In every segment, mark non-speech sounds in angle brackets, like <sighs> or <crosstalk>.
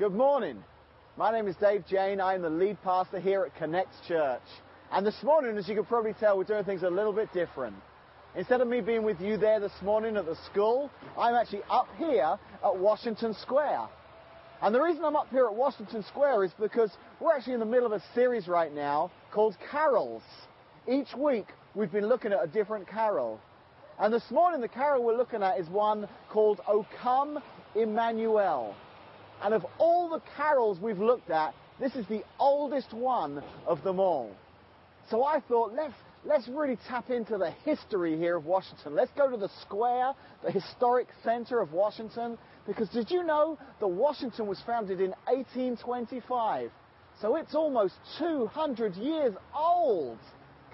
Good morning. My name is Dave Jane. I'm the lead pastor here at Connect Church. And this morning, as you can probably tell, we're doing things a little bit different. Instead of me being with you there this morning at the school, I'm actually up here at Washington Square. And the reason I'm up here at Washington Square is because we're actually in the middle of a series right now called Carols. Each week, we've been looking at a different carol. And this morning, the carol we're looking at is one called O Come Emmanuel. And of all the carols we've looked at, this is the oldest one of them all. So I thought, let's, let's really tap into the history here of Washington. Let's go to the square, the historic center of Washington, because did you know that Washington was founded in 1825? So it's almost 200 years old.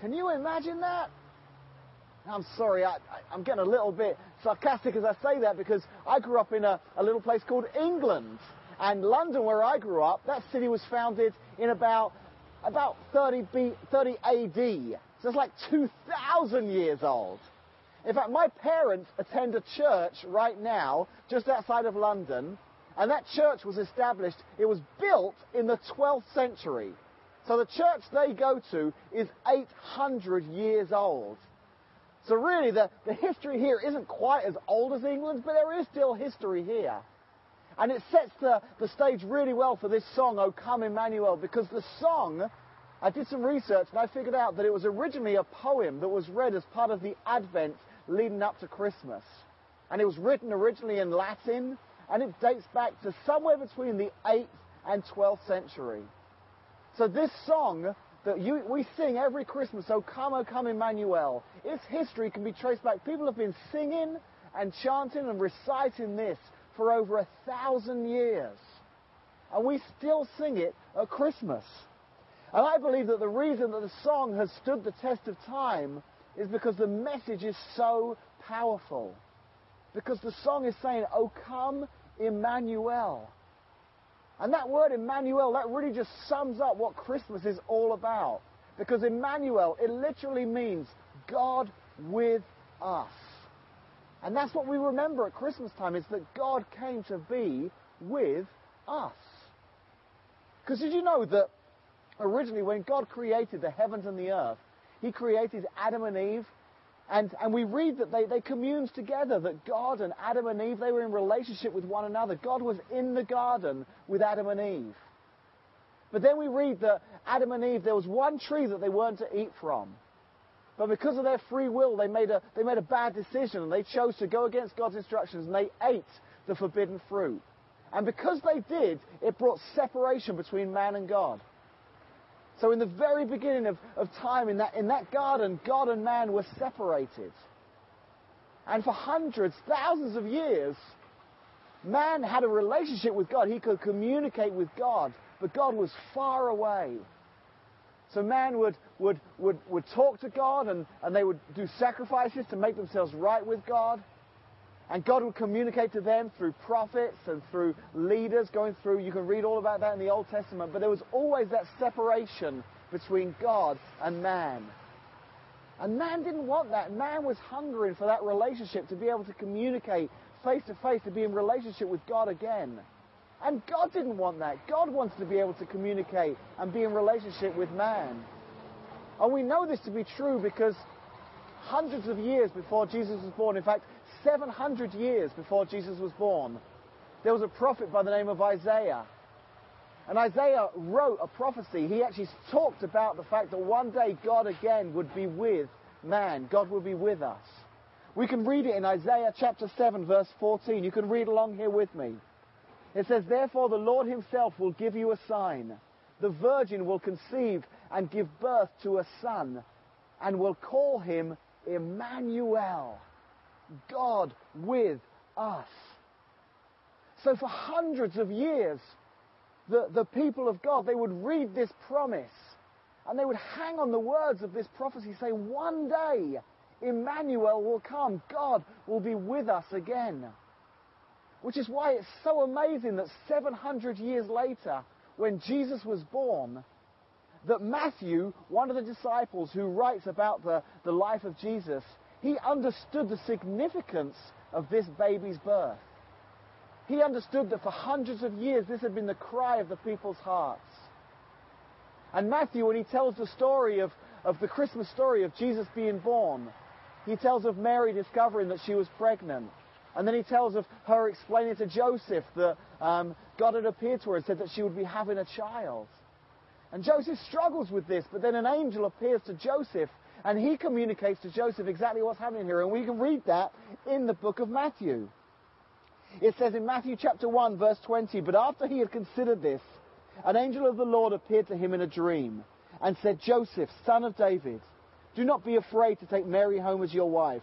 Can you imagine that? I'm sorry, I, am getting a little bit sarcastic as I say that because I grew up in a, a little place called England. And London, where I grew up, that city was founded in about, about 30, B, 30 AD. So it's like 2,000 years old. In fact, my parents attend a church right now just outside of London, and that church was established, it was built in the 12th century. So the church they go to is 800 years old. So really, the, the history here isn't quite as old as England, but there is still history here. And it sets the, the stage really well for this song, O Come Emmanuel, because the song, I did some research and I figured out that it was originally a poem that was read as part of the Advent leading up to Christmas. And it was written originally in Latin, and it dates back to somewhere between the 8th and 12th century. So this song that you, we sing every Christmas, O come, O come Emmanuel, its history can be traced back. People have been singing and chanting and reciting this for over a thousand years. And we still sing it at Christmas. And I believe that the reason that the song has stood the test of time is because the message is so powerful. Because the song is saying, Oh, come, Emmanuel. And that word Emmanuel, that really just sums up what Christmas is all about. Because Emmanuel, it literally means God with us. And that's what we remember at Christmas time is that God came to be with us. Because did you know that originally when God created the heavens and the earth, He created Adam and Eve and, and we read that they, they communed together, that God and Adam and Eve, they were in relationship with one another. God was in the garden with Adam and Eve. But then we read that Adam and Eve, there was one tree that they weren't to eat from. But because of their free will, they made a, they made a bad decision and they chose to go against God's instructions and they ate the forbidden fruit. And because they did, it brought separation between man and God. So in the very beginning of, of time in that, in that garden, God and man were separated. And for hundreds, thousands of years, man had a relationship with God. He could communicate with God, but God was far away. So man would, would, would, would talk to God and, and they would do sacrifices to make themselves right with God. And God would communicate to them through prophets and through leaders going through. You can read all about that in the Old Testament. But there was always that separation between God and man. And man didn't want that. Man was hungering for that relationship to be able to communicate face to face, to be in relationship with God again. And God didn't want that. God wanted to be able to communicate and be in relationship with man. And we know this to be true because hundreds of years before Jesus was born, in fact, 700 years before Jesus was born, there was a prophet by the name of Isaiah. And Isaiah wrote a prophecy. He actually talked about the fact that one day God again would be with man. God would be with us. We can read it in Isaiah chapter 7 verse 14. You can read along here with me. It says, Therefore the Lord himself will give you a sign. The virgin will conceive and give birth to a son and will call him Emmanuel. God with us. So for hundreds of years, the, the people of God, they would read this promise and they would hang on the words of this prophecy, say, one day Emmanuel will come. God will be with us again. Which is why it's so amazing that 700 years later, when Jesus was born, that Matthew, one of the disciples who writes about the, the life of Jesus, he understood the significance of this baby's birth. He understood that for hundreds of years this had been the cry of the people's hearts. And Matthew, when he tells the story of, of the Christmas story of Jesus being born, he tells of Mary discovering that she was pregnant. And then he tells of her explaining to Joseph that um, God had appeared to her and said that she would be having a child. And Joseph struggles with this, but then an angel appears to Joseph and he communicates to Joseph exactly what's happening here. And we can read that in the book of Matthew. It says in Matthew chapter 1, verse 20, But after he had considered this, an angel of the Lord appeared to him in a dream and said, Joseph, son of David, do not be afraid to take Mary home as your wife,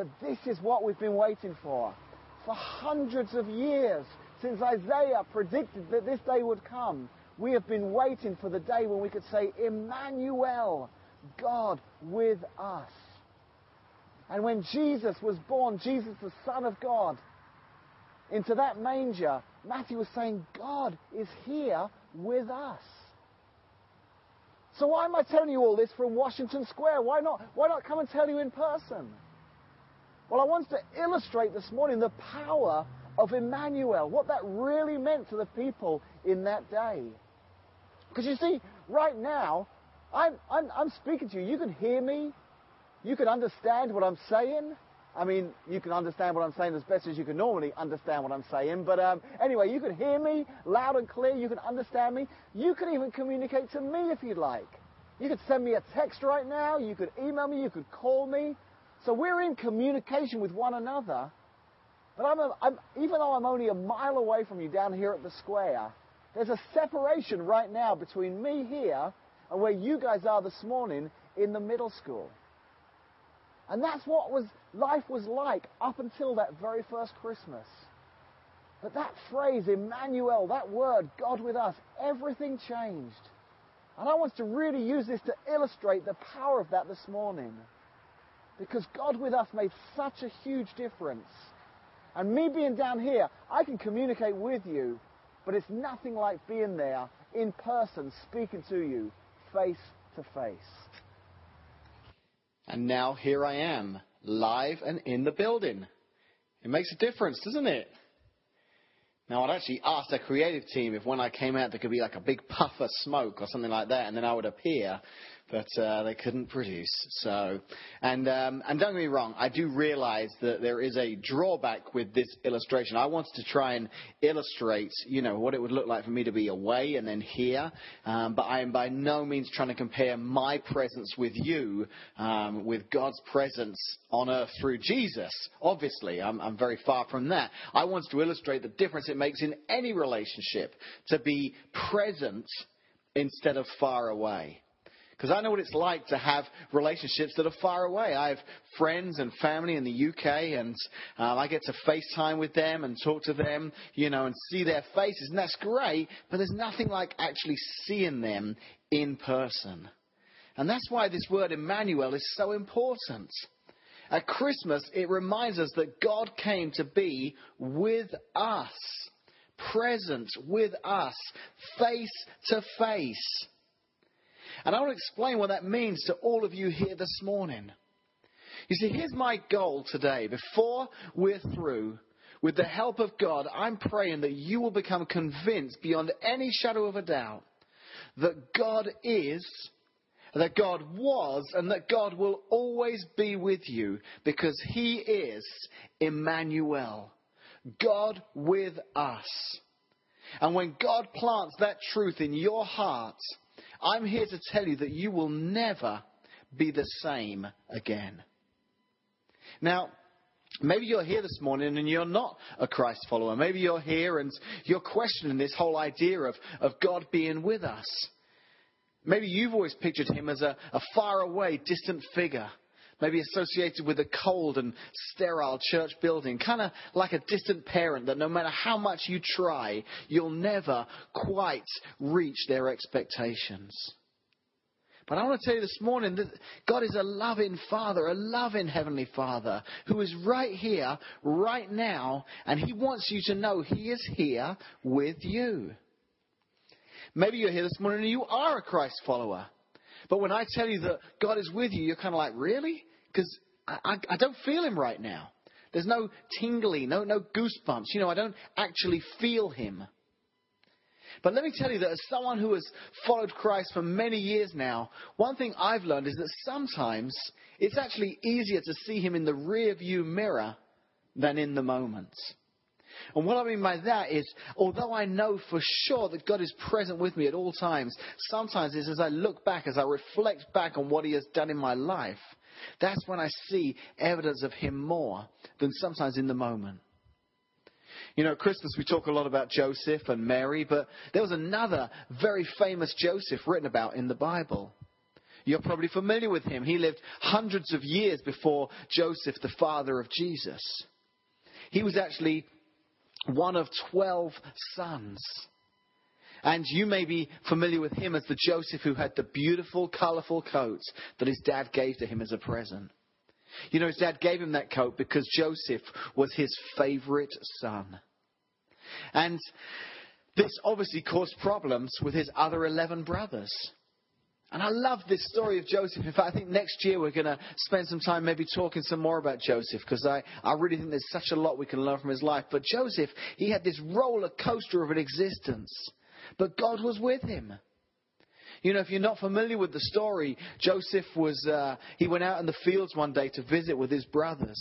that this is what we've been waiting for. For hundreds of years, since Isaiah predicted that this day would come, we have been waiting for the day when we could say, Emmanuel, God with us. And when Jesus was born, Jesus, the Son of God, into that manger, Matthew was saying, God is here with us. So why am I telling you all this from Washington Square? Why not, why not come and tell you in person? Well, I want to illustrate this morning the power of Emmanuel, what that really meant to the people in that day. Because you see, right now, I'm, I'm, I'm speaking to you. You can hear me. You can understand what I'm saying. I mean, you can understand what I'm saying as best as you can normally understand what I'm saying. But um, anyway, you can hear me loud and clear. You can understand me. You can even communicate to me if you'd like. You could send me a text right now. You could email me. You could call me. So we're in communication with one another. But I'm, a, I'm, even though I'm only a mile away from you down here at the square, there's a separation right now between me here and where you guys are this morning in the middle school. And that's what was, life was like up until that very first Christmas. But that phrase, Emmanuel, that word, God with us, everything changed. And I want to really use this to illustrate the power of that this morning. Because God with us made such a huge difference. And me being down here, I can communicate with you, but it's nothing like being there in person, speaking to you face to face. And now here I am, live and in the building. It makes a difference, doesn't it? Now, I'd actually asked the creative team if when I came out there could be like a big puff of smoke or something like that, and then I would appear but uh, they couldn't produce. So, and um, and don't get me wrong, I do realise that there is a drawback with this illustration. I wanted to try and illustrate, you know, what it would look like for me to be away and then here, um, but I am by no means trying to compare my presence with you um, with God's presence on earth through Jesus. Obviously, I'm, I'm very far from that. I wanted to illustrate the difference it makes in any relationship to be present instead of far away. Because I know what it's like to have relationships that are far away. I have friends and family in the UK, and um, I get to FaceTime with them and talk to them, you know, and see their faces, and that's great. But there's nothing like actually seeing them in person. And that's why this word Emmanuel is so important. At Christmas, it reminds us that God came to be with us, present with us, face to face. And I want to explain what that means to all of you here this morning. You see, here's my goal today. Before we're through, with the help of God, I'm praying that you will become convinced beyond any shadow of a doubt that God is, that God was, and that God will always be with you because He is Emmanuel, God with us. And when God plants that truth in your heart, I'm here to tell you that you will never be the same again. Now, Maybe you're here this morning and you're not a Christ follower. Maybe you're here and you're questioning this whole idea of, of God being with us. Maybe you've always pictured him as a, a far away, distant figure maybe associated with a cold and sterile church building, kind of like a distant parent that no matter how much you try, you'll never quite reach their expectations. But I want to tell you this morning that God is a loving Father, a loving Heavenly Father who is right here, right now, and He wants you to know He is here with you. Maybe you're here this morning and you are a Christ follower. But when I tell you that God is with you, you're kind of like, really? Because I, I, I don't feel Him right now. There's no tingly, no, no goosebumps. You know, I don't actually feel Him. But let me tell you that as someone who has followed Christ for many years now, one thing I've learned is that sometimes it's actually easier to see him in the rear view mirror than in the moment. And what I mean by that is, although I know for sure that God is present with me at all times, sometimes it's as I look back, as I reflect back on what He has done in my life, that's when I see evidence of Him more than sometimes in the moment. You know, at Christmas we talk a lot about Joseph and Mary, but there was another very famous Joseph written about in the Bible. You're probably familiar with him. He lived hundreds of years before Joseph, the father of Jesus. He was actually one of 12 sons. And you may be familiar with him as the Joseph who had the beautiful, colourful coat that his dad gave to him as a present. You know, his dad gave him that coat because Joseph was his favorite son. And this obviously caused problems with his other 11 brothers. And I love this story of Joseph. In fact, I think next year we're going to spend some time maybe talking some more about Joseph because I, I really think there's such a lot we can learn from his life. But Joseph, he had this roller coaster of an existence. But God was with him. You know, if you're not familiar with the story, Joseph was, uh, he went out in the fields one day to visit with his brothers.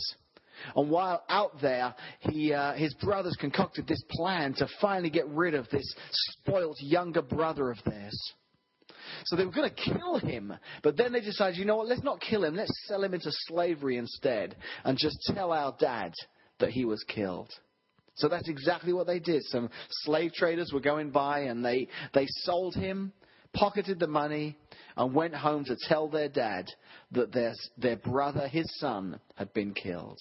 And while out there, he, uh, his brothers concocted this plan to finally get rid of this spoilt younger brother of theirs. So they were going to kill him, but then they decided, you know what, let's not kill him, let's sell him into slavery instead and just tell our dad that he was killed. So that's exactly what they did. Some slave traders were going by and they, they sold him pocketed the money, and went home to tell their dad that their, their brother, his son, had been killed.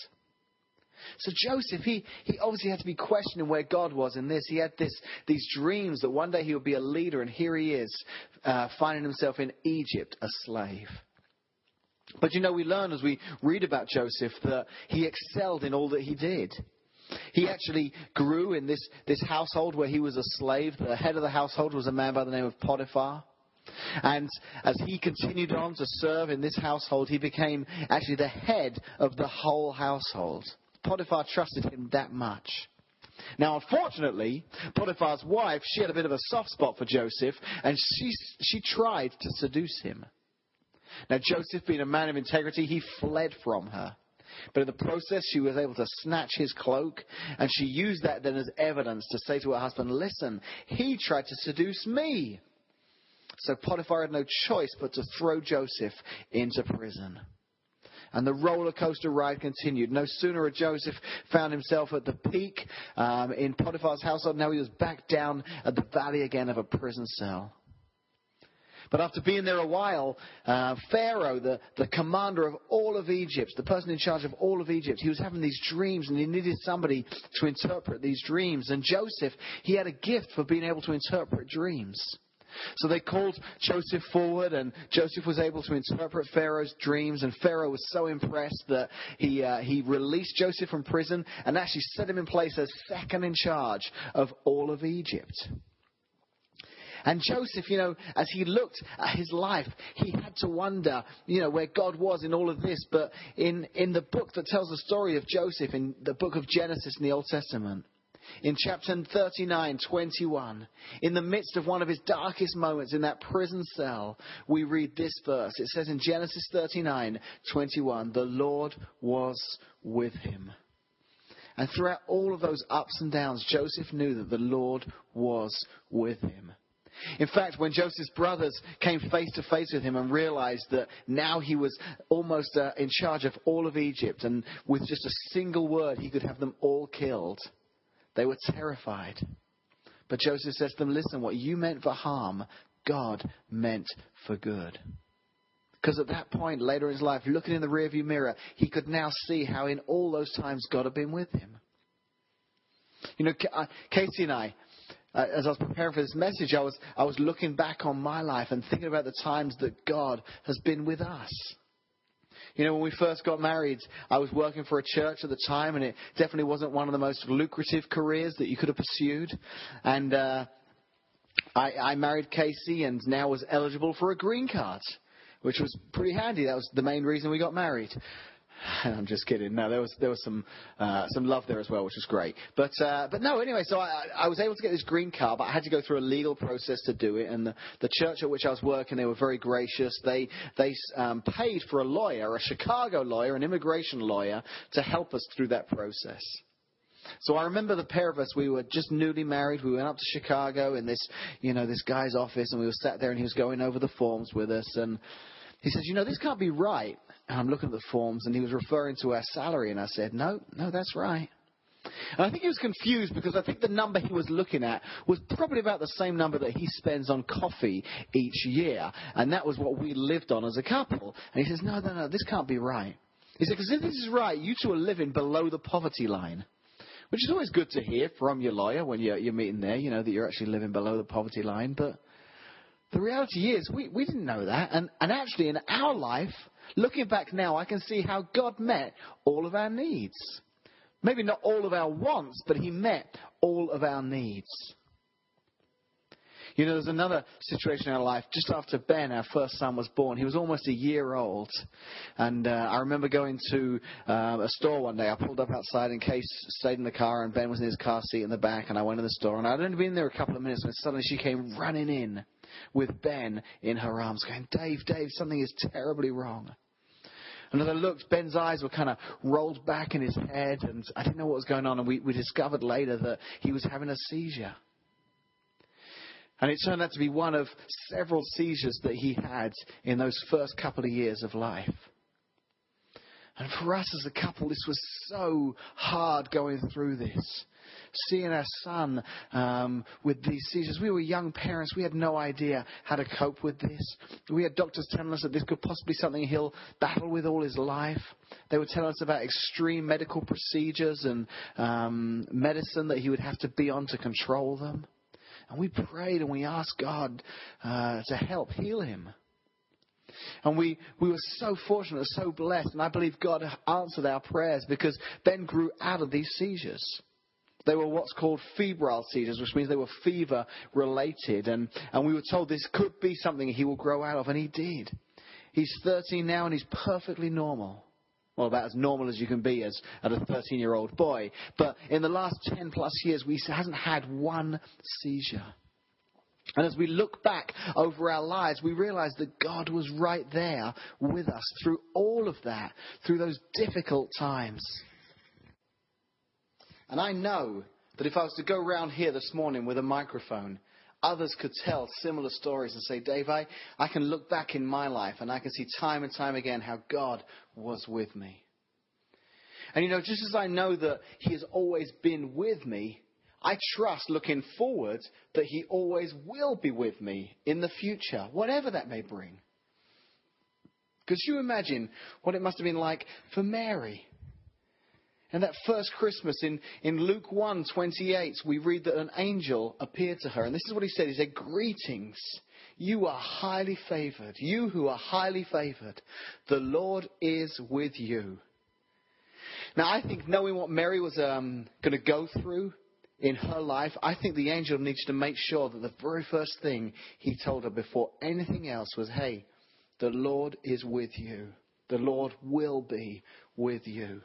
So Joseph, he, he obviously had to be questioning where God was in this. He had this, these dreams that one day he would be a leader, and here he is, uh, finding himself in Egypt, a slave. But you know, we learn as we read about Joseph that he excelled in all that he did. He actually grew in this, this household where he was a slave. The head of the household was a man by the name of Potiphar. And as he continued on to serve in this household, he became actually the head of the whole household. Potiphar trusted him that much. Now, unfortunately, Potiphar's wife, she had a bit of a soft spot for Joseph, and she, she tried to seduce him. Now, Joseph, being a man of integrity, he fled from her. But in the process, she was able to snatch his cloak, and she used that then as evidence to say to her husband, Listen, he tried to seduce me. So Potiphar had no choice but to throw Joseph into prison. And the roller coaster ride continued. No sooner had Joseph found himself at the peak um, in Potiphar's household, now he was back down at the valley again of a prison cell. But after being there a while, uh, Pharaoh, the, the commander of all of Egypt, the person in charge of all of Egypt, he was having these dreams and he needed somebody to interpret these dreams. And Joseph, he had a gift for being able to interpret dreams. So they called Joseph forward, and Joseph was able to interpret Pharaoh's dreams. And Pharaoh was so impressed that he, uh, he released Joseph from prison and actually set him in place as second in charge of all of Egypt. And Joseph, you know, as he looked at his life, he had to wonder, you know, where God was in all of this. But in, in the book that tells the story of Joseph, in the book of Genesis in the Old Testament, in chapter 39, 21, in the midst of one of his darkest moments in that prison cell, we read this verse. It says in Genesis 39, 21, the Lord was with him. And throughout all of those ups and downs, Joseph knew that the Lord was with him. In fact, when Joseph's brothers came face to face with him and realized that now he was almost uh, in charge of all of Egypt and with just a single word he could have them all killed, they were terrified. But Joseph says to them, Listen, what you meant for harm, God meant for good. Because at that point, later in his life, looking in the rearview mirror, he could now see how in all those times God had been with him. You know, uh, Casey and I, as I was preparing for this message, I was, I was looking back on my life and thinking about the times that God has been with us. You know, when we first got married, I was working for a church at the time, and it definitely wasn't one of the most lucrative careers that you could have pursued. And uh, I, I married Casey, and now was eligible for a green card, which was pretty handy. That was the main reason we got married. <laughs> I'm just kidding. No, there was there was some uh, some love there as well, which was great. But uh, but no, anyway, so I, I was able to get this green card, but I had to go through a legal process to do it. And the, the church at which I was working, they were very gracious. They they um, paid for a lawyer, a Chicago lawyer, an immigration lawyer, to help us through that process. So I remember the pair of us, we were just newly married. We went up to Chicago in this, you know, this guy's office and we were sat there and he was going over the forms with us and he says, you know, this can't be right. And I'm looking at the forms, and he was referring to our salary, and I said, no, no, that's right. And I think he was confused because I think the number he was looking at was probably about the same number that he spends on coffee each year. And that was what we lived on as a couple. And he says, no, no, no, this can't be right. He said, because if this is right, you two are living below the poverty line. Which is always good to hear from your lawyer when you're, you're meeting there, you know, that you're actually living below the poverty line. But the reality is, we, we didn't know that. And, and actually, in our life, looking back now, I can see how God met all of our needs. Maybe not all of our wants, but He met all of our needs. You know, there's another situation in our life. Just after Ben, our first son, was born, he was almost a year old. And uh, I remember going to uh, a store one day. I pulled up outside in Casey stayed in the car, and Ben was in his car seat in the back. And I went to the store, and I'd only been there a couple of minutes when suddenly she came running in with Ben in her arms, going, Dave, Dave, something is terribly wrong. And as I looked, Ben's eyes were kind of rolled back in his head, and I didn't know what was going on. And we, we discovered later that he was having a seizure. And it turned out to be one of several seizures that he had in those first couple of years of life. And for us as a couple, this was so hard going through this seeing our son um, with these seizures. We were young parents. We had no idea how to cope with this. We had doctors telling us that this could possibly be something he'll battle with all his life. They were telling us about extreme medical procedures and um, medicine that he would have to be on to control them. And we prayed and we asked God uh, to help heal him. And we, we were so fortunate, so blessed, and I believe God answered our prayers because Ben grew out of these seizures. They were what's called febrile seizures, which means they were fever related. And, and we were told this could be something he will grow out of, and he did. He's 13 now and he's perfectly normal. Well, about as normal as you can be as, as a 13 year old boy. But in the last 10 plus years, he hasn't had one seizure. And as we look back over our lives, we realize that God was right there with us through all of that, through those difficult times. And I know that if I was to go around here this morning with a microphone, others could tell similar stories and say, Dave, I, I can look back in my life and I can see time and time again how God was with me. And you know, just as I know that He has always been with me, I trust looking forward that He always will be with me in the future, whatever that may bring. Because you imagine what it must have been like for Mary and that first Christmas in, in Luke 1 28, we read that an angel appeared to her. And this is what he said. He said, Greetings. You are highly favored. You who are highly favored. The Lord is with you. Now, I think knowing what Mary was um, going to go through in her life, I think the angel needs to make sure that the very first thing he told her before anything else was, Hey, the Lord is with you. The Lord will be with you.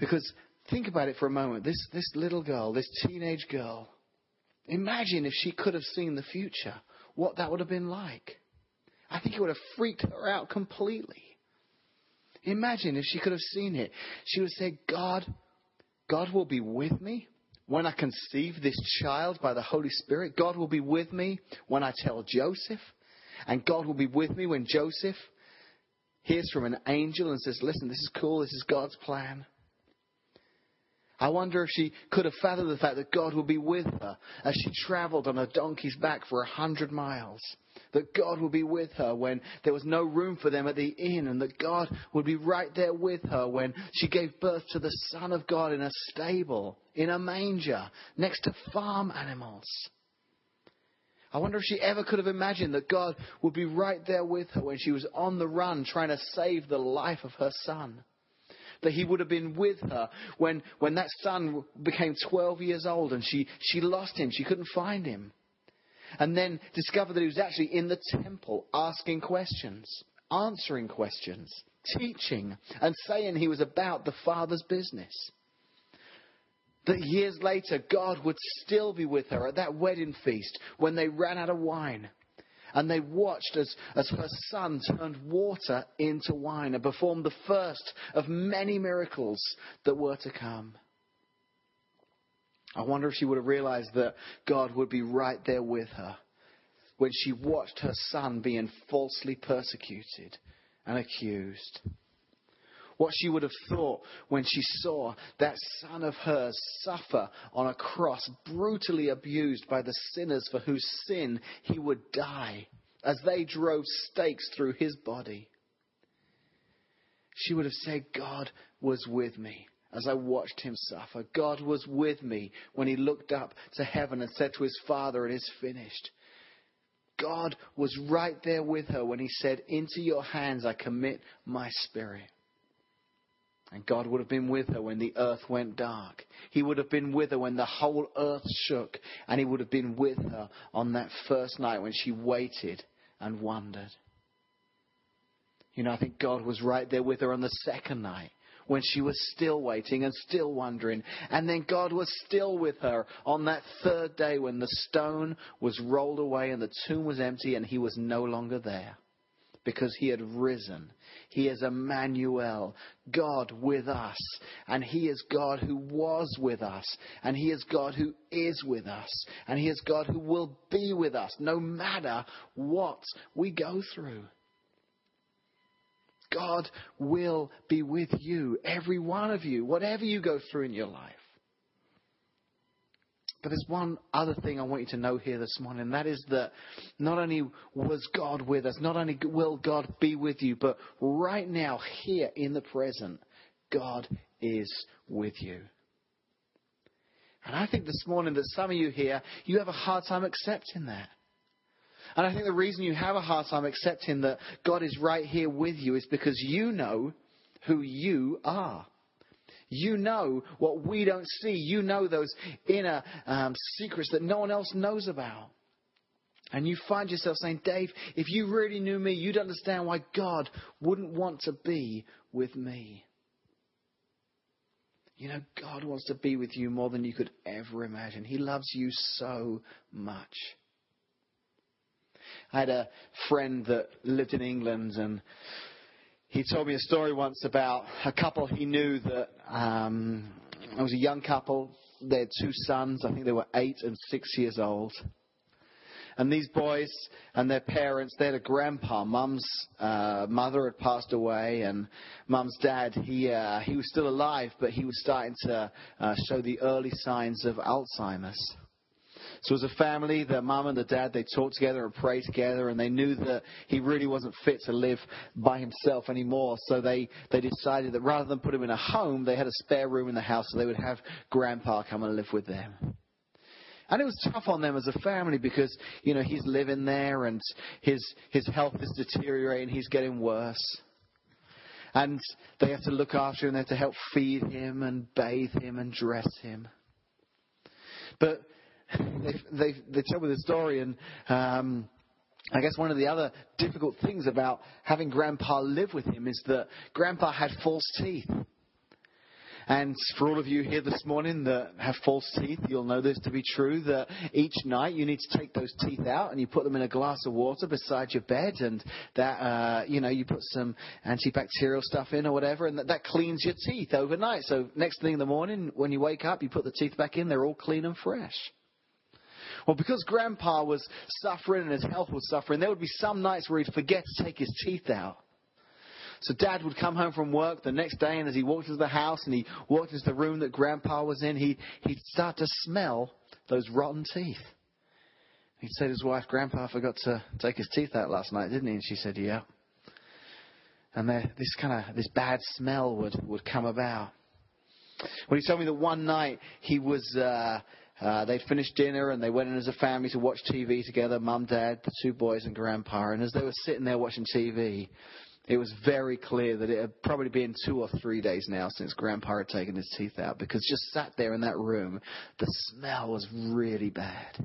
Because think about it for a moment. This, this little girl, this teenage girl, imagine if she could have seen the future, what that would have been like. I think it would have freaked her out completely. Imagine if she could have seen it. She would say, God, God will be with me when I conceive this child by the Holy Spirit. God will be with me when I tell Joseph. And God will be with me when Joseph hears from an angel and says, Listen, this is cool. This is God's plan. I wonder if she could have fathomed the fact that God would be with her as she traveled on a donkey's back for a hundred miles, that God would be with her when there was no room for them at the inn, and that God would be right there with her when she gave birth to the Son of God in a stable, in a manger, next to farm animals. I wonder if she ever could have imagined that God would be right there with her when she was on the run trying to save the life of her son. That he would have been with her when, when that son became 12 years old and she, she lost him. She couldn't find him and then discovered that he was actually in the temple asking questions, answering questions, teaching, and saying he was about the Father's business. That years later, God would still be with her at that wedding feast when they ran out of wine. And they watched as, as her son turned water into wine and performed the first of many miracles that were to come. I wonder if she would have realized that God would be right there with her when she watched her son being falsely persecuted and accused. What she would have thought when she saw that son of hers suffer on a cross, brutally abused by the sinners for whose sin he would die, as they drove stakes through his body. She would have said, God was with me as I watched him suffer. God was with me when he looked up to heaven and said to his Father, It is finished. God was right there with her when he said, Into your hands I commit my spirit. And God would have been with her when the earth went dark. He would have been with her when the whole earth shook. And He would have been with her on that first night when she waited and wondered. You know, I think God was right there with her on the second night when she was still waiting and still wondering. And then God was still with her on that third day when the stone was rolled away and the tomb was empty and he was no longer there because he had risen. He is Emmanuel, God with us. And he is God who was with us. And he is God who is with us. And he is God who will be with us no matter what we go through. God will be with you, every one of you, whatever you go through in your life. But there's one other thing I want you to know here this morning, and that is that not only was God with us, not only will God be with you, but right now, here in the present, God is with you. And I think this morning that some of you here, you have a hard time accepting that. And I think the reason you have a hard time accepting that God is right here with you is because you know who you are. You know what we don't see. You know those inner um, secrets that no one else knows about. And you find yourself saying, Dave, if you really knew me, you'd understand why God wouldn't want to be with me. You know, God wants to be with you more than you could ever imagine. He loves you so much. I had a friend that lived in England and he told me a story once about a couple he knew that um, it was a young couple. They had two sons. I think they were eight and six years old. And these boys and their parents, they had a grandpa. Mum's uh, mother had passed away, and Mum's dad, he uh, he was still alive, but he was starting to uh, show the early signs of Alzheimer's. So as a family, the mum and the dad, they talked together and prayed together, and they knew that he really wasn't fit to live by himself anymore. So they, they decided that rather than put him in a home, they had a spare room in the house, so they would have grandpa come and live with them. And it was tough on them as a family because, you know, he's living there and his, his health is deteriorating, he's getting worse. And they have to look after him, they have to help feed him and bathe him and dress him. But they, they, they tell me the story, and um, I guess one of the other difficult things about having Grandpa live with him is that Grandpa had false teeth. And for all of you here this morning that have false teeth, you'll know this to be true that each night you need to take those teeth out and you put them in a glass of water beside your bed and that, uh, you know, you put some antibacterial stuff in or whatever and that, that cleans your teeth overnight. So next thing in the morning when you wake up, you put the teeth back in, they're all clean and fresh. Well, because Grandpa was suffering and his health was suffering, there would be some nights where he'd forget to take his teeth out. So Dad would come home from work the next day, and as he walked into the house and he walked into the room that Grandpa was in, he, he'd start to smell those rotten teeth. He said his wife, Grandpa forgot to take his teeth out last night, didn't he? And she said, Yeah. And there, this kind of this bad smell would would come about. When he told me that one night he was, uh, uh, they'd finished dinner and they went in as a family to watch TV together, mum, dad, the two boys, and grandpa. And as they were sitting there watching TV, it was very clear that it had probably been two or three days now since grandpa had taken his teeth out because just sat there in that room, the smell was really bad.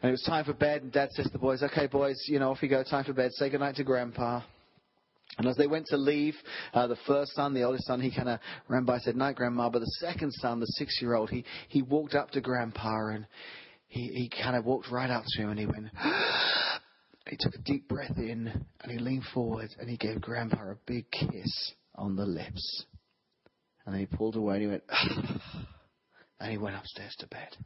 And it was time for bed, and Dad says to the boys, Okay, boys, you know, off you go, time for bed. Say goodnight to Grandpa. And as they went to leave, uh, the first son, the oldest son, he kind of ran by and said, Night, Grandma. But the second son, the six year old, he, he walked up to Grandpa and he, he kind of walked right up to him and he went, <gasps> He took a deep breath in and he leaned forward and he gave Grandpa a big kiss on the lips. And then he pulled away and he went, <sighs> and he went upstairs to bed.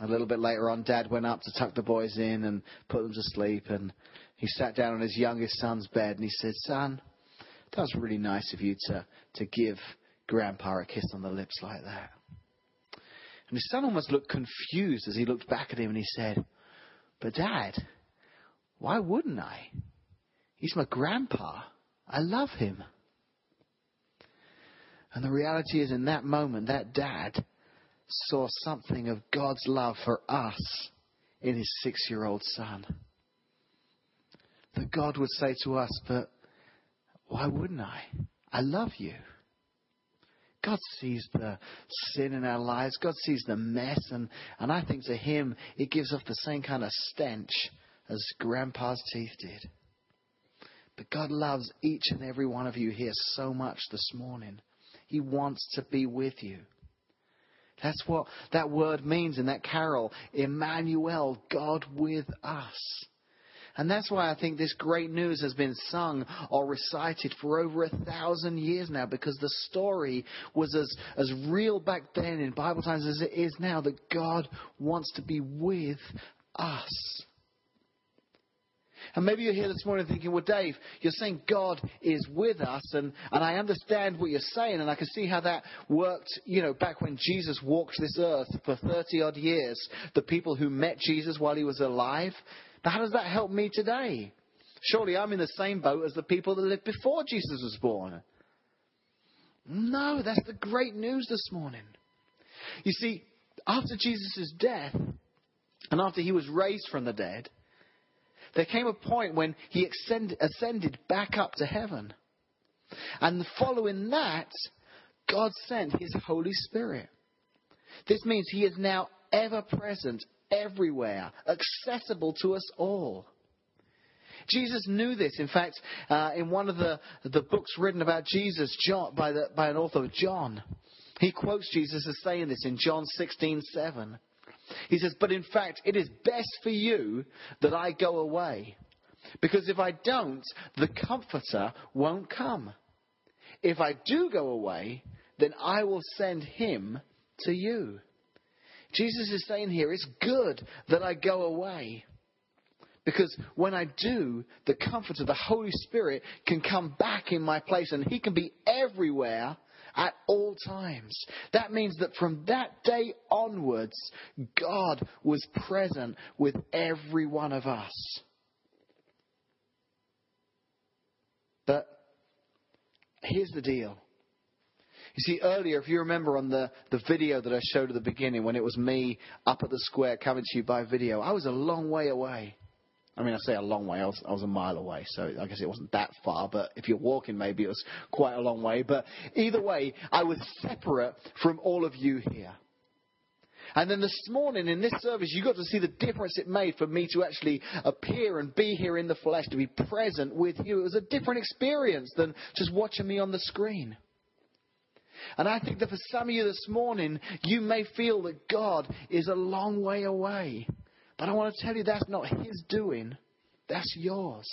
A little bit later on, Dad went up to tuck the boys in and put them to sleep. And he sat down on his youngest son's bed and he said, Son, that was really nice of you to, to give Grandpa a kiss on the lips like that. And his son almost looked confused as he looked back at him and he said, But Dad, why wouldn't I? He's my grandpa. I love him. And the reality is, in that moment, that dad saw something of God's love for us in his six year old son. That God would say to us, But why wouldn't I? I love you. God sees the sin in our lives. God sees the mess. And, and I think to him, it gives off the same kind of stench as Grandpa's teeth did. But God loves each and every one of you here so much this morning. He wants to be with you. That's what that word means in that carol. Emmanuel, God with us. And that's why I think this great news has been sung or recited for over a thousand years now, because the story was as, as real back then in Bible times as it is now that God wants to be with us. And maybe you're here this morning thinking, well, Dave, you're saying God is with us, and, and I understand what you're saying, and I can see how that worked, you know, back when Jesus walked this earth for 30 odd years. The people who met Jesus while he was alive. How does that help me today? Surely I'm in the same boat as the people that lived before Jesus was born. No, that's the great news this morning. You see, after Jesus' death, and after he was raised from the dead, there came a point when he ascended back up to heaven. And following that, God sent his Holy Spirit. This means he is now ever present, everywhere, accessible to us all. Jesus knew this. In fact, uh, in one of the, the books written about Jesus John, by, the, by an author, John, he quotes Jesus as saying this in John 16 7. He says, But in fact, it is best for you that I go away. Because if I don't, the Comforter won't come. If I do go away, then I will send him to you. Jesus is saying here, it's good that I go away. Because when I do, the comfort of the Holy Spirit, can come back in my place and He can be everywhere at all times. That means that from that day onwards, God was present with every one of us. But here's the deal. You see, earlier, if you remember on the, the video that I showed at the beginning, when it was me up at the square coming to you by video, I was a long way away. I mean, I say a long way. I was, I was a mile away, so I guess it wasn't that far. But if you're walking, maybe it was quite a long way. But either way, I was separate from all of you here. And then this morning in this service, you got to see the difference it made for me to actually appear and be here in the flesh, to be present with you. It was a different experience than just watching me on the screen. And I think that for some of you this morning, you may feel that God is a long way away. But I want to tell you that's not His doing, that's yours.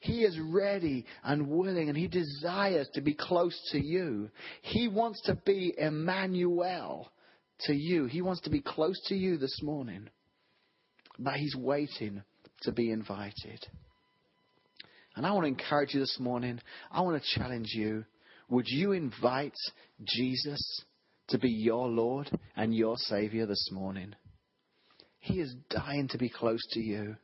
He is ready and willing, and He desires to be close to you. He wants to be Emmanuel to you. He wants to be close to you this morning. But He's waiting to be invited. And I want to encourage you this morning. I want to challenge you. Would you invite Jesus to be your Lord and your Savior this morning? he is dying to be close to you.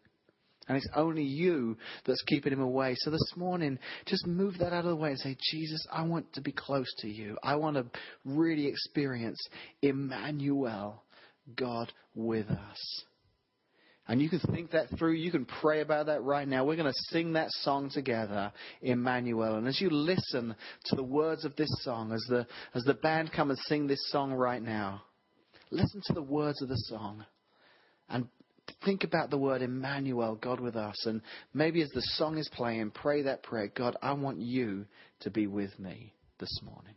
And it's only you that's keeping him away. So this morning, just move that out of the way and say, Jesus, I want to be close to you. I want to really experience Emmanuel, God with us. And you can think that through. You can pray about that right now. We're going to sing that song together, Emmanuel. And as you listen to the words of this song, as the, as the band come and sing this song right now, listen to the words of the song and think about the word Emmanuel, God with us. And maybe as the song is playing, pray that prayer God, I want you to be with me this morning.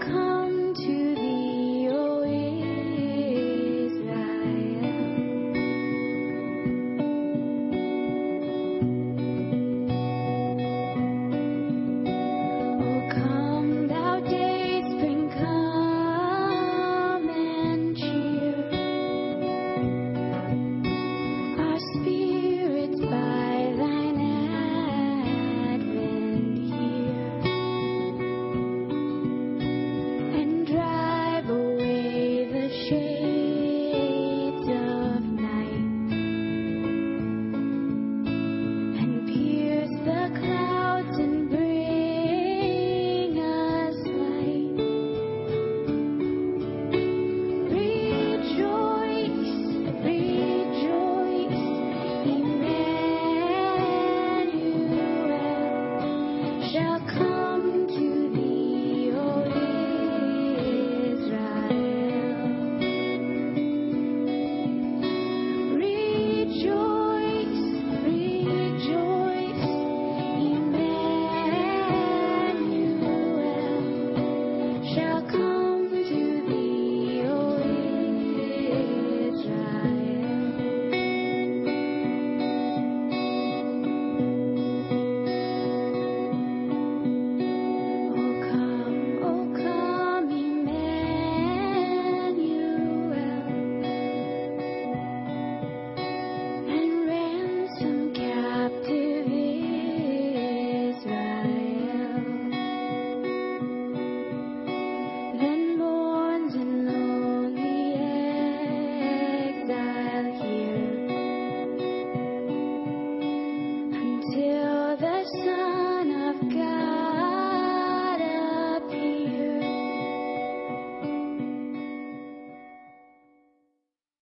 come.